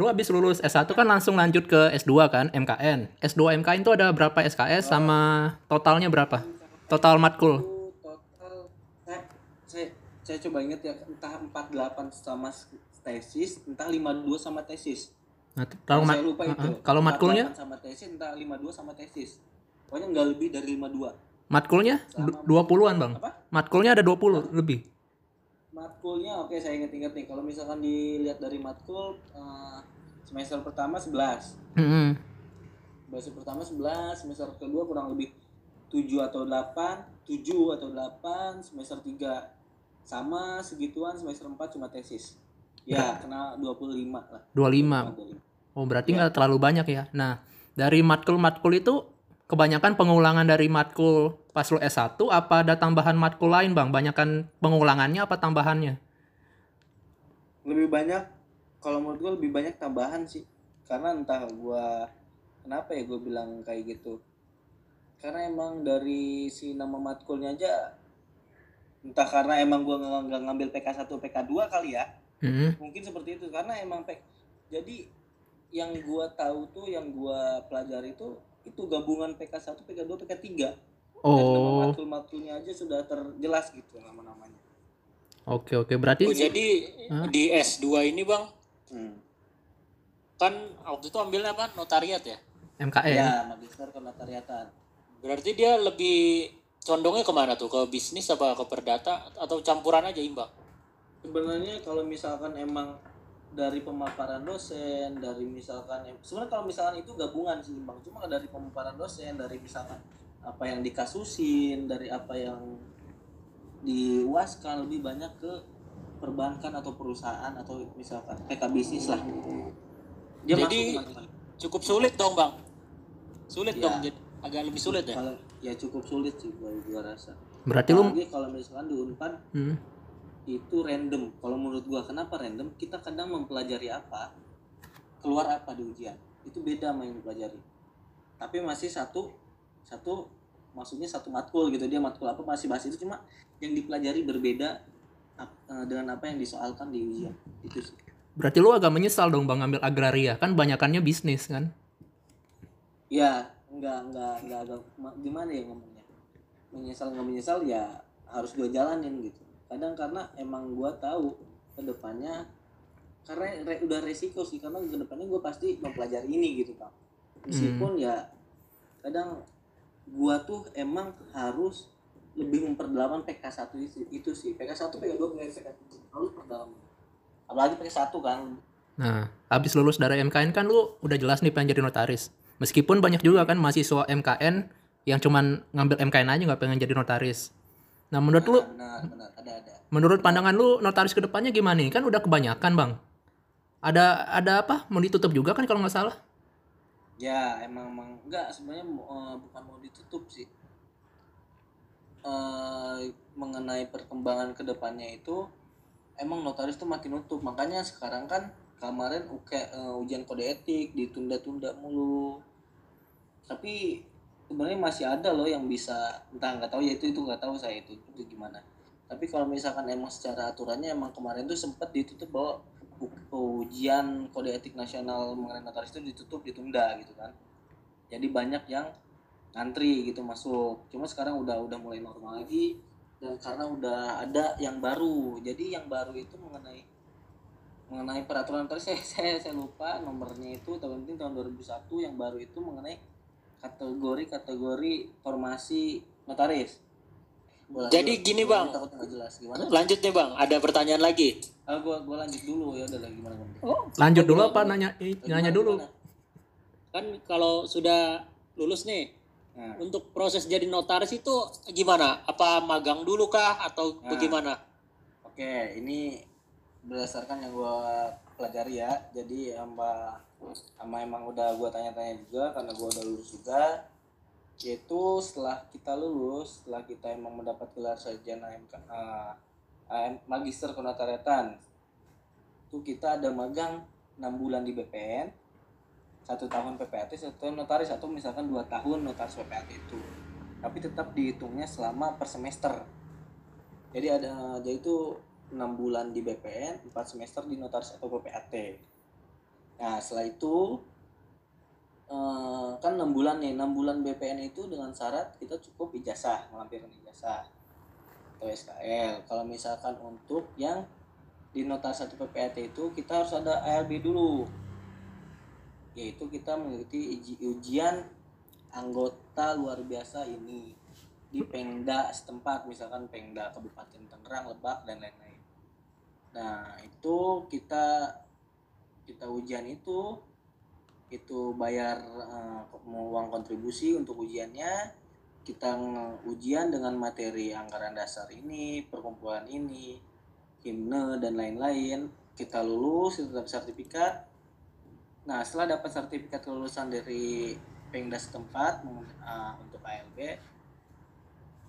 lu habis lulus S1 kan langsung lanjut ke S2 kan, MKN. S2 MKN itu ada berapa SKS sama totalnya berapa? Total matkul. Total saya, saya saya coba inget ya entah 48 sama tesis, entah 52 sama tesis. Nah, kalau mat saya lupa itu. uh-uh. kalau matkulnya 48 sama tesis entah 52 sama tesis. Pokoknya nggak lebih dari 52. matkulnya du- 20-an, Bang. Apa? Matkulnya ada 20 lebih. Matkulnya oke saya inget-inget nih. Kalau misalkan dilihat dari matkul eh, semester pertama 11. Mm-mm. Semester pertama 11, semester kedua kurang lebih 7 atau 8, 7 atau 8, semester 3 sama segituan, semester 4 cuma tesis. Ya, kena 25 lah. 25. 25. Oh, berarti nggak terlalu banyak ya. Nah, dari matkul-matkul itu kebanyakan pengulangan dari matkul pas lu S1 apa ada tambahan matkul lain, Bang? Banyakan pengulangannya apa tambahannya? Lebih banyak kalau menurut gue lebih banyak tambahan sih. Karena entah gua kenapa ya gue bilang kayak gitu. Karena emang dari si nama matkulnya aja entah karena emang gua nggak ngambil PK1 PK2 kali ya. Mm-mm. mungkin seperti itu karena emang pek jadi yang gua tahu tuh yang gua pelajari itu itu gabungan PK1, PK2, PK3 dan nama Oh, matkul-matkulnya aja sudah terjelas gitu nama-namanya. Oke oke. Berarti Oh, jadi di S2 ini bang hmm. kan waktu itu ambilnya apa? Notariat ya? MKN. ya magister kenotariatan. Berarti dia lebih condongnya ke mana tuh? Ke bisnis apa ke perdata? Atau campuran aja imbang? Sebenarnya kalau misalkan emang dari pemaparan dosen dari misalkan sebenarnya kalau misalkan itu gabungan sih bang. Cuma dari pemaparan dosen dari misalkan apa yang dikasusin dari apa yang diwaskan lebih banyak ke perbankan atau perusahaan atau misalkan PK bisnis lah dia Jadi- masuk cukup sulit dong bang. Sulit Ya. dong jadi agak lebih sulit ya? Kalau ya cukup sulit sih gua rasa. Berarti lu kalau misalkan di Unpad Hmm. Itu random. Kalau menurut gua kenapa random? Kita kadang mempelajari apa keluar apa di ujian. Itu beda sama yang dipelajari. Tapi masih satu satu maksudnya satu matkul gitu. Dia matkul apa masih bahas itu. Cuma yang dipelajari berbeda eh, dengan apa yang disoalkan di ujian. Itu sih. Berarti lu agak menyesal dong Bang ngambil agraria. Kan banyakannya bisnis kan? ya nggak nggak nggak agak ma- gimana ya ngomongnya? Menyesal nggak menyesal ya harus gue jalanin gitu kadang karena emang gue tahu ke depannya karena re- udah resiko sih karena ke depannya gue pasti mempelajari ini gitu pak. Meskipun ya kadang gue tuh emang harus lebih memperdalam PK1 itu, itu sih. PK1 PK2 PK3 harus perdalam apalagi PK1 kan. Nah, habis lulus dari MKN kan lu udah jelas nih pengen jadi notaris. Meskipun banyak juga kan mahasiswa MKN yang cuman ngambil MKN aja nggak pengen jadi notaris. Nah, menurut lu, benar benar ada ada menurut pandangan lu notaris ke depannya gimana nih? Kan udah kebanyakan bang. Ada ada apa? Mau ditutup juga kan kalau nggak salah? Ya emang emang enggak sebenarnya eh, bukan mau ditutup sih. Eh mengenai perkembangan ke depannya itu emang notaris tuh makin nutup makanya sekarang kan kemarin uke, eh, ujian kode etik ditunda-tunda mulu tapi sebenarnya masih ada loh yang bisa entah nggak tahu ya itu itu nggak tahu saya itu itu gimana. Tapi kalau misalkan emang secara aturannya emang kemarin tuh sempat ditutup bahwa ujian kode etik nasional mengenai notaris itu ditutup ditunda gitu kan. Jadi banyak yang ngantri gitu masuk. Cuma sekarang udah udah mulai normal lagi dan karena udah ada yang baru. Jadi yang baru itu mengenai mengenai peraturan notaris saya, saya saya lupa nomornya itu tahun ini tahun 2001 yang baru itu mengenai kategori-kategori formasi notaris Gua lanjut. Jadi gini, Gua Bang. takut nggak jelas gimana lanjut nih bang ada pertanyaan lagi ah gua gua lanjut dulu ya udah lagi gimana gimana Lanjut dulu apa nanya eh, Gimana, nanya dulu? gimana? kan kalau sudah lulus nih Nah. untuk proses jadi notaris itu gimana apa magang dulu kah atau Nah. bagaimana Oke, ini berdasarkan yang gua pelajari ya. Jadi sama sama emang udah gua tanya-tanya juga karena gua udah lulus juga. Yaitu setelah kita lulus, setelah kita emang mendapat gelar sarjana MK, eh, AM magister kenotariatan, itu kita ada magang 6 bulan di BPN, satu tahun PPAT, satu notaris atau misalkan dua tahun notaris PPAT itu. Tapi tetap dihitungnya selama per semester jadi ada jadi itu enam bulan di BPN empat semester di notaris atau PPAT nah setelah itu eh, kan enam bulan nih enam bulan BPN itu dengan syarat kita cukup ijazah melampirkan ijazah atau SKL kalau misalkan untuk yang di nota 1 PPAT itu kita harus ada ALB dulu yaitu kita mengikuti uji- ujian anggota luar biasa ini di Pengda setempat misalkan Pengda Kabupaten Tangerang, Lebak dan lain-lain. Nah, itu kita kita ujian itu itu bayar eh, uang kontribusi untuk ujiannya kita ujian dengan materi anggaran dasar ini perkumpulan ini himne dan lain-lain. Kita lulus kita dapat sertifikat. Nah setelah dapat sertifikat kelulusan dari Pengda setempat meng- eh, untuk ALB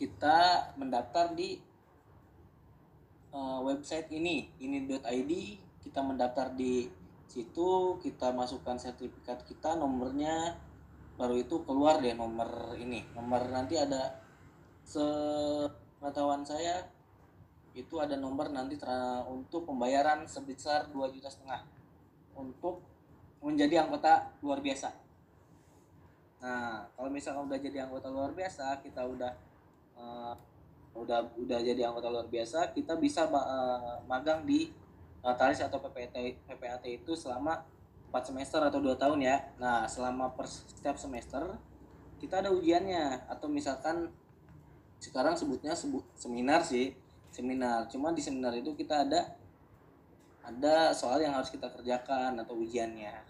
kita mendaftar di eh, website ini ini.id kita mendaftar di situ kita masukkan sertifikat kita nomornya baru itu keluar deh nomor ini. Nomor nanti ada sepengetahuan saya itu ada nomor nanti untuk pembayaran sebesar dua juta setengah untuk menjadi anggota luar biasa. Nah kalau misalkan udah jadi anggota luar biasa kita udah eh, udah udah jadi anggota luar biasa kita bisa eh, magang di notaris atau PPAT PPAT itu selama 4 semester atau dua tahun ya. Nah selama per setiap semester kita ada ujiannya. Atau misalkan sekarang sebutnya sebut seminar sih seminar. Cuma di seminar itu kita ada ada soal yang harus kita kerjakan atau ujiannya.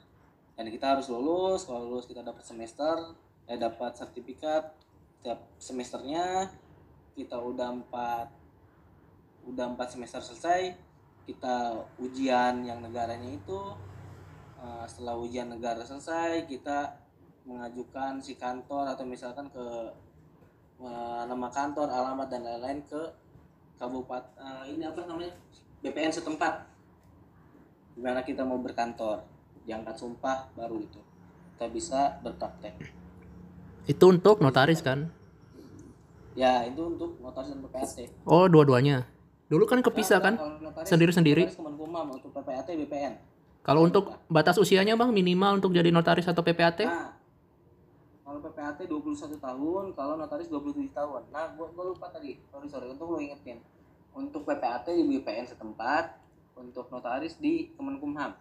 Dan kita harus lulus kalau lulus kita dapat semester eh dapat sertifikat setiap semesternya kita udah empat udah empat semester selesai kita ujian yang negaranya itu eh, setelah ujian negara selesai kita mengajukan si kantor atau misalkan ke eh, nama kantor alamat dan lain-lain ke kabupaten ini apa namanya? BPN setempat. Di mana kita mau berkantor. Diangkat sumpah baru itu. Kita bisa berpraktek. Itu untuk notaris kan? ya itu untuk notaris dan PPAT Oh, dua-duanya. Dulu kan kepisah kan? Sendiri-sendiri? notaris Kemenkumham untuk PPAT BPN Kalau untuk batas usianya Bang minimal untuk jadi notaris atau PPAT? Nah, kalau PPAT 21 tahun, kalau notaris 27 tahun. Nah, gua, gua lupa tadi. Sorry, sorry. Untuk lu ingetin. Untuk PPAT di BPN setempat, untuk notaris di Kemenkumham.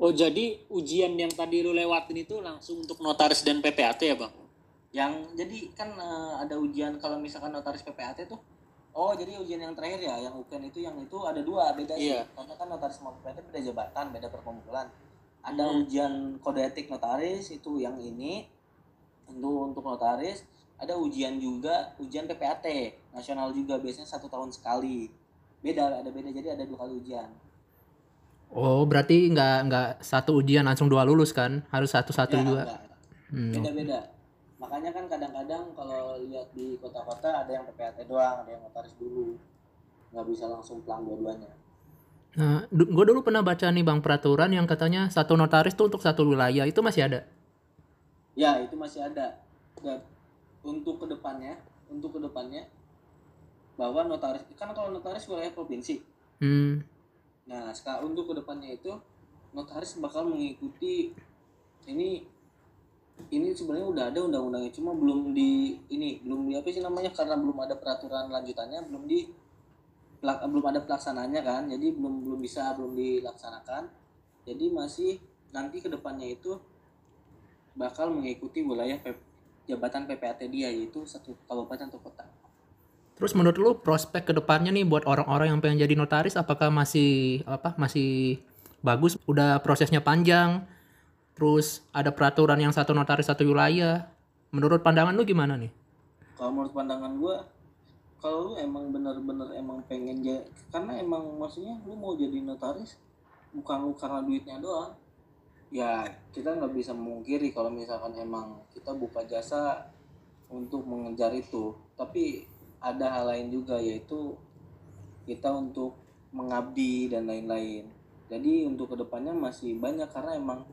Oh jadi ujian yang tadi lu lewatin itu langsung untuk notaris dan PPAT ya bang? Yang jadi kan eh, ada ujian kalau misalkan notaris PPAT tuh Oh, jadi ujian yang terakhir ya, yang UKN itu yang itu ada dua, beda sih. Iya. Karena kan notaris sama PPAT beda jabatan, beda perkumpulan. Ada Hmm. ujian kode etik notaris itu yang ini untuk untuk notaris. Ada ujian juga ujian PPAT nasional juga biasanya satu tahun sekali. Beda, ada beda jadi ada dua kali ujian. Oh, berarti nggak nggak satu ujian langsung dua lulus kan? Harus satu-satu Ya, juga. enggak. Hmm. Beda-beda. Makanya kan kadang-kadang kalau lihat di kota-kota ada yang PPAT doang, ada yang notaris dulu. Nggak bisa langsung pelang dua-duanya. Nah, gue dulu pernah baca nih bang peraturan yang katanya satu notaris tuh untuk satu wilayah itu masih ada. Ya, itu masih ada. Dan untuk ke depannya, untuk ke depannya bahwa notaris kan kalau notaris wilayah provinsi. Hmm. Nah, sekarang untuk ke depannya itu notaris bakal mengikuti ini ini sebenarnya udah ada undang-undangnya cuma belum di ini belum di apa sih namanya karena belum ada peraturan lanjutannya belum di pelak- belum ada pelaksanaannya kan jadi belum belum bisa belum dilaksanakan jadi masih nanti ke depannya itu bakal mengikuti wilayah P- jabatan PPAT dia yaitu satu kabupaten atau kota Terus menurut lu prospek ke depannya nih buat orang-orang yang pengen jadi notaris apakah masih apa masih bagus? Udah prosesnya panjang. Terus ada peraturan yang satu notaris satu wilayah. Menurut pandangan lu gimana nih? kalau menurut pandangan gua kalau lu emang bener-bener emang pengen jadi karena emang maksudnya lu mau jadi notaris bukan lu karena duitnya doang ya kita nggak bisa memungkiri kalau misalkan emang kita buka jasa untuk mengejar itu tapi ada hal lain juga yaitu kita untuk mengabdi dan lain-lain jadi untuk ke depannya masih banyak karena emang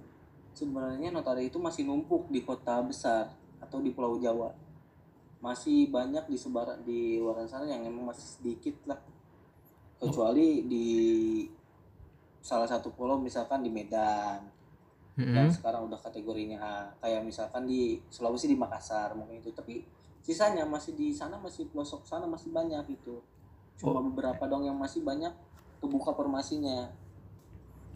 sebenarnya notaris itu masih numpuk di kota besar atau di Pulau Jawa. Masih banyak di sebaran di luar sana yang emang masih sedikit lah. Kecuali di salah satu pulau misalkan di Medan. Mm-mm. dan sekarang udah kategorinya A. Kayak misalkan di Sulawesi di Makassar mungkin itu. Tapi sisanya masih di sana masih pelosok sana masih banyak itu. Cuma beberapa dong yang masih banyak kebuka formasinya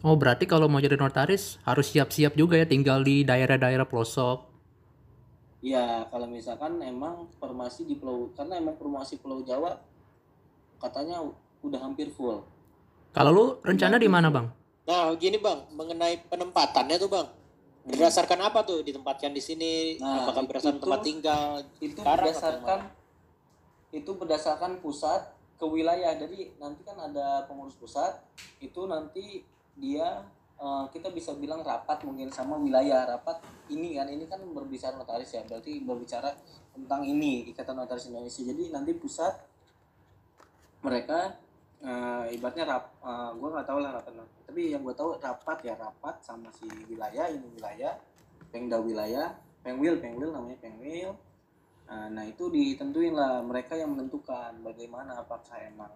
Oh berarti kalau mau jadi notaris harus siap-siap juga ya tinggal di daerah-daerah pelosok. ya kalau misalkan emang formasi di pulau karena emang formasi Pulau Jawa katanya udah hampir full Kalau lu rencana di mana bang? Nah, gini Bang, mengenai penempatannya tuh Bang. Berdasarkan apa tuh ditempatkan di sini? Nah, Apakah berdasarkan itu- tempat tinggal? itu berdasarkan itu berdasarkan pusat ke wilayah jadi nanti kan ada pengurus pusat itu nanti dia eh, kita bisa bilang rapat mungkin sama wilayah rapat ini kan ini kan berbicara notaris ya berarti berbicara tentang ini ikatan notaris Indonesia. Jadi nanti pusat mereka eh, ibaratnya rap gue nggak tahu lah rapat tapi yang gue tahu rapat ya rapat sama si wilayah ini wilayah pengda wilayah pengwil pengwil namanya pengwil. Nah, nah itu ditentuin lah mereka yang menentukan bagaimana apakah emang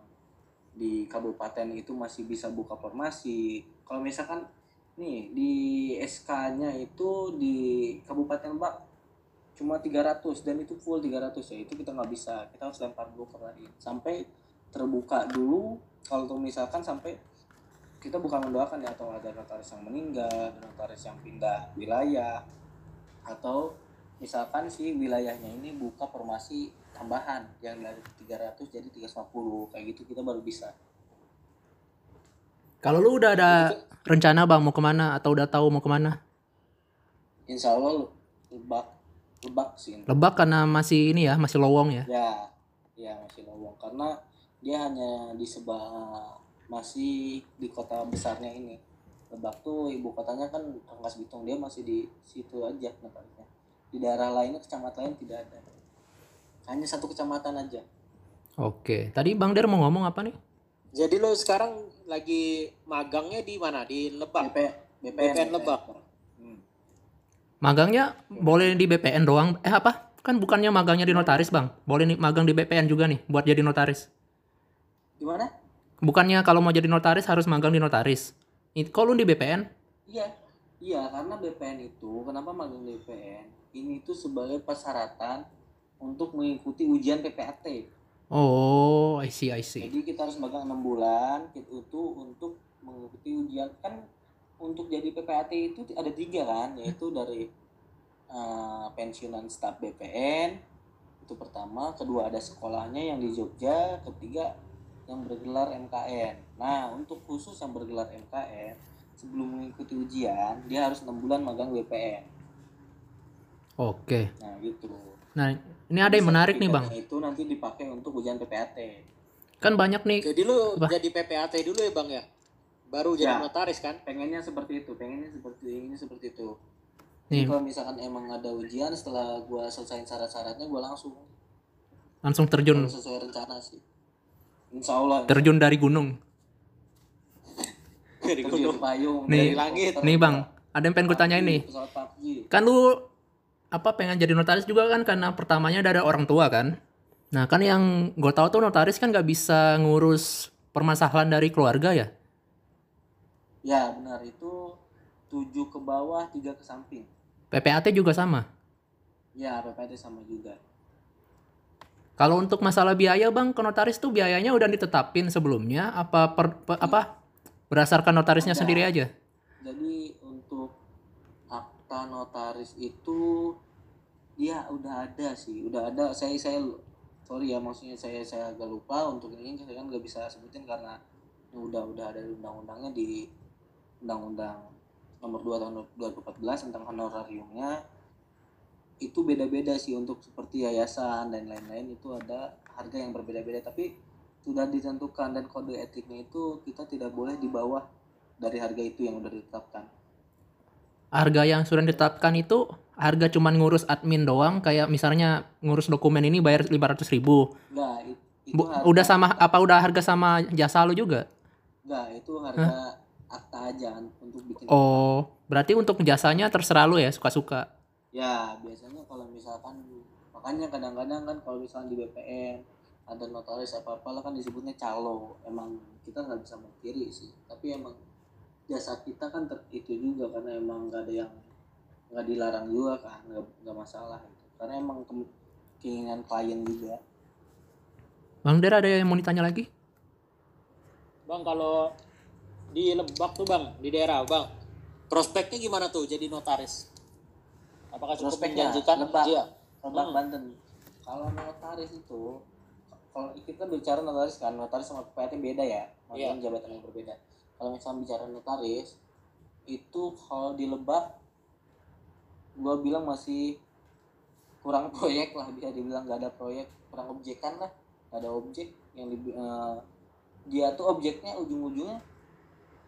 di kabupaten itu masih bisa buka formasi. Kalau misalkan nih di SK-nya itu di Kabupaten Lebak cuma 300 dan itu full 300 ya itu kita nggak bisa kita harus lempar dulu ke lain sampai terbuka dulu kalau misalkan sampai kita bukan mendoakan ya atau ada notaris yang meninggal notaris yang pindah wilayah atau misalkan si wilayahnya ini buka formasi tambahan yang dari 300 jadi 350 kayak gitu kita baru bisa. Kalau lu udah ada rencana bang mau ke mana? Atau udah tahu mau ke mana? insya Allah lebak lebak sih Lebak karena masih ini ya masih lowong ya. ya ya masih lowong. Karena dia hanya di sebelah masih di kota besarnya ini. Lebak tuh ibu kotanya kan Rangkas Bitung dia masih di situ aja tempatnya. Di daerah lainnya kecamatan lain tidak ada hanya satu kecamatan aja Oke. Tadi bang Der mau ngomong apa nih? Jadi lo sekarang lagi magangnya di mana? Di Lebak. BP, BPN, BPN Lebak. Hmm. Magangnya boleh di BPN doang? Eh apa? Kan bukannya magangnya di notaris bang? Boleh nih magang di BPN juga nih buat jadi notaris? di mana Bukannya kalau mau jadi notaris harus magang di notaris? It- Kok lu di BPN? Iya, iya karena BPN itu kenapa magang di BPN? Ini tuh sebagai persyaratan untuk mengikuti ujian PPAT. Oh, I see, I see. Jadi kita harus magang enam bulan itu untuk mengikuti ujian kan untuk jadi PPAT itu ada tiga kan, yaitu dari eh, pensiunan staf BPN itu pertama, kedua ada sekolahnya yang di Jogja, ketiga yang bergelar MKN. Nah untuk khusus yang bergelar MKN sebelum mengikuti ujian dia harus enam bulan magang BPN. Oke. Nah gitu. Nah, ini ada yang menarik nih bang. Itu nanti dipakai untuk ujian PPAT. Kan banyak nih. Jadi lo Apa? jadi PPAT dulu ya Bang ya? Baru jadi Ya. notaris kan? Pengennya seperti itu, pengennya seperti ini seperti itu. Nih, Kalau misalkan emang ada ujian setelah gua selesaiin syarat-syaratnya gua langsung langsung terjun kalau sesuai rencana sih. Insya Allah. terjun dari gunung. Dari Terjun gunung. payung Nih, dari langit. Nih bang, ada yang pengen gue tanya ini. Kan lu apa pengen jadi notaris juga kan karena pertamanya dari orang tua kan. Nah kan yang gue tahu tuh notaris kan nggak bisa ngurus permasalahan dari keluarga ya. Ya benar itu tujuh ke bawah tiga ke samping. PPAT juga sama. Ya PPAT sama juga. Kalau untuk masalah biaya bang, ke notaris tuh biayanya udah ditetapin sebelumnya apa per, pe- apa berdasarkan notarisnya Ada. sendiri aja? Jadi akta notaris itu ya udah ada sih, udah ada. Saya saya sorry ya maksudnya saya saya agak lupa untuk ini saya kan nggak bisa sebutin karena udah udah ada undang-undangnya di undang-undang nomor 2 tahun 2014 tentang honorariumnya itu beda-beda sih untuk seperti yayasan dan lain-lain itu ada harga yang berbeda-beda tapi sudah ditentukan dan kode etiknya itu kita tidak boleh di bawah dari harga itu yang udah ditetapkan. Harga yang sudah ditetapkan itu harga cuman ngurus admin doang kayak misalnya ngurus dokumen ini bayar 500 ribu. Enggak, it- itu harga, udah sama apa udah harga sama jasa lu juga? Enggak, itu harga akta aja untuk bikin. Oh, berarti untuk jasanya terserah lu ya, suka-suka. Ya, biasanya kalau misalkan makanya kadang-kadang kan kalau misalnya di BPN ada notaris apa apalah kan disebutnya calo. Emang kita nggak bisa mengkiri sih, tapi emang jasa kita kan ter, itu juga karena emang nggak ada yang nggak dilarang juga kan nggak nggak masalah gitu. karena emang ke- keinginan klien juga Bang Der ada yang mau ditanya lagi? Bang kalau di Lebak tuh bang, di daerah bang, prospeknya gimana tuh jadi notaris? Apakah cukup Prospeknya, menjanjikan? Lebak. Iya. Lebak Hmm. Banten kalau notaris itu kalau kita bicara notaris kan notaris sama PPAT beda ya maksudnya Iya. jabatan yang berbeda kalau misalnya bicara notaris itu kalau di Lebak gua bilang masih kurang proyek lah bisa dibilang nggak ada proyek kurang objekan lah. Nggak ada objek yang di, eh, dia tuh objeknya ujung-ujungnya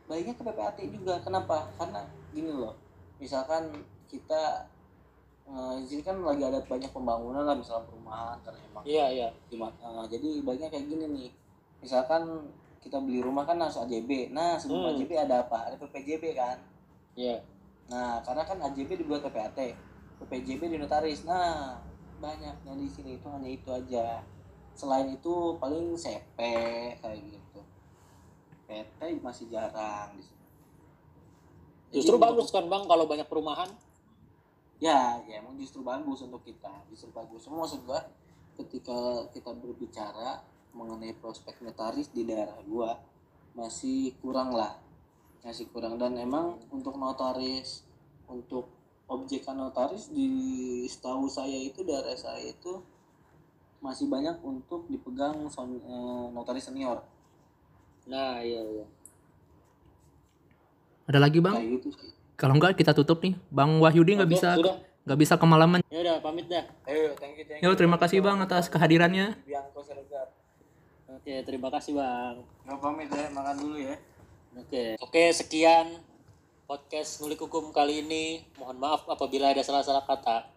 baiknya ke PPAT juga. Kenapa? Karena gini loh misalkan kita di sini kan lagi ada banyak pembangunan lah misalnya perumahan karena emang Iya iya. eh, jadi baiknya kayak gini nih. Misalkan kita beli rumah kan harus AJB nah sebelum Hmm. AJB ada apa? Ada PPJB kan? Iya. nah karena kan AJB dibuat PPAT PPJB di notaris. Nah banyaknya di sini itu hanya itu aja. Selain itu paling CP kayak gitu. PT masih jarang di sini. Jadi Justru untuk- bagus kan bang kalau banyak perumahan. ya ya emang justru bagus untuk kita. Justru bagus. Semua maksud gua ketika kita berbicara mengenai prospek notaris di daerah gua masih kurang lah masih kurang dan emang untuk notaris untuk objekan notaris di setahu saya itu daerah saya itu masih banyak untuk dipegang son- eh, notaris senior Nah iya iya. Ada lagi bang? kayak gitu sih Kalau enggak kita tutup nih. Bang Wahyudi nggak bisa Sudah. nggak bisa kemalaman. Ya udah pamit dah. ayo thank you thank Yo terima kasih bang atas kehadirannya. Bianco Oke terima kasih bang. nggak pamit ya makan dulu ya Oke. Oke sekian podcast nulik hukum kali ini. Mohon maaf apabila ada salah-salah kata.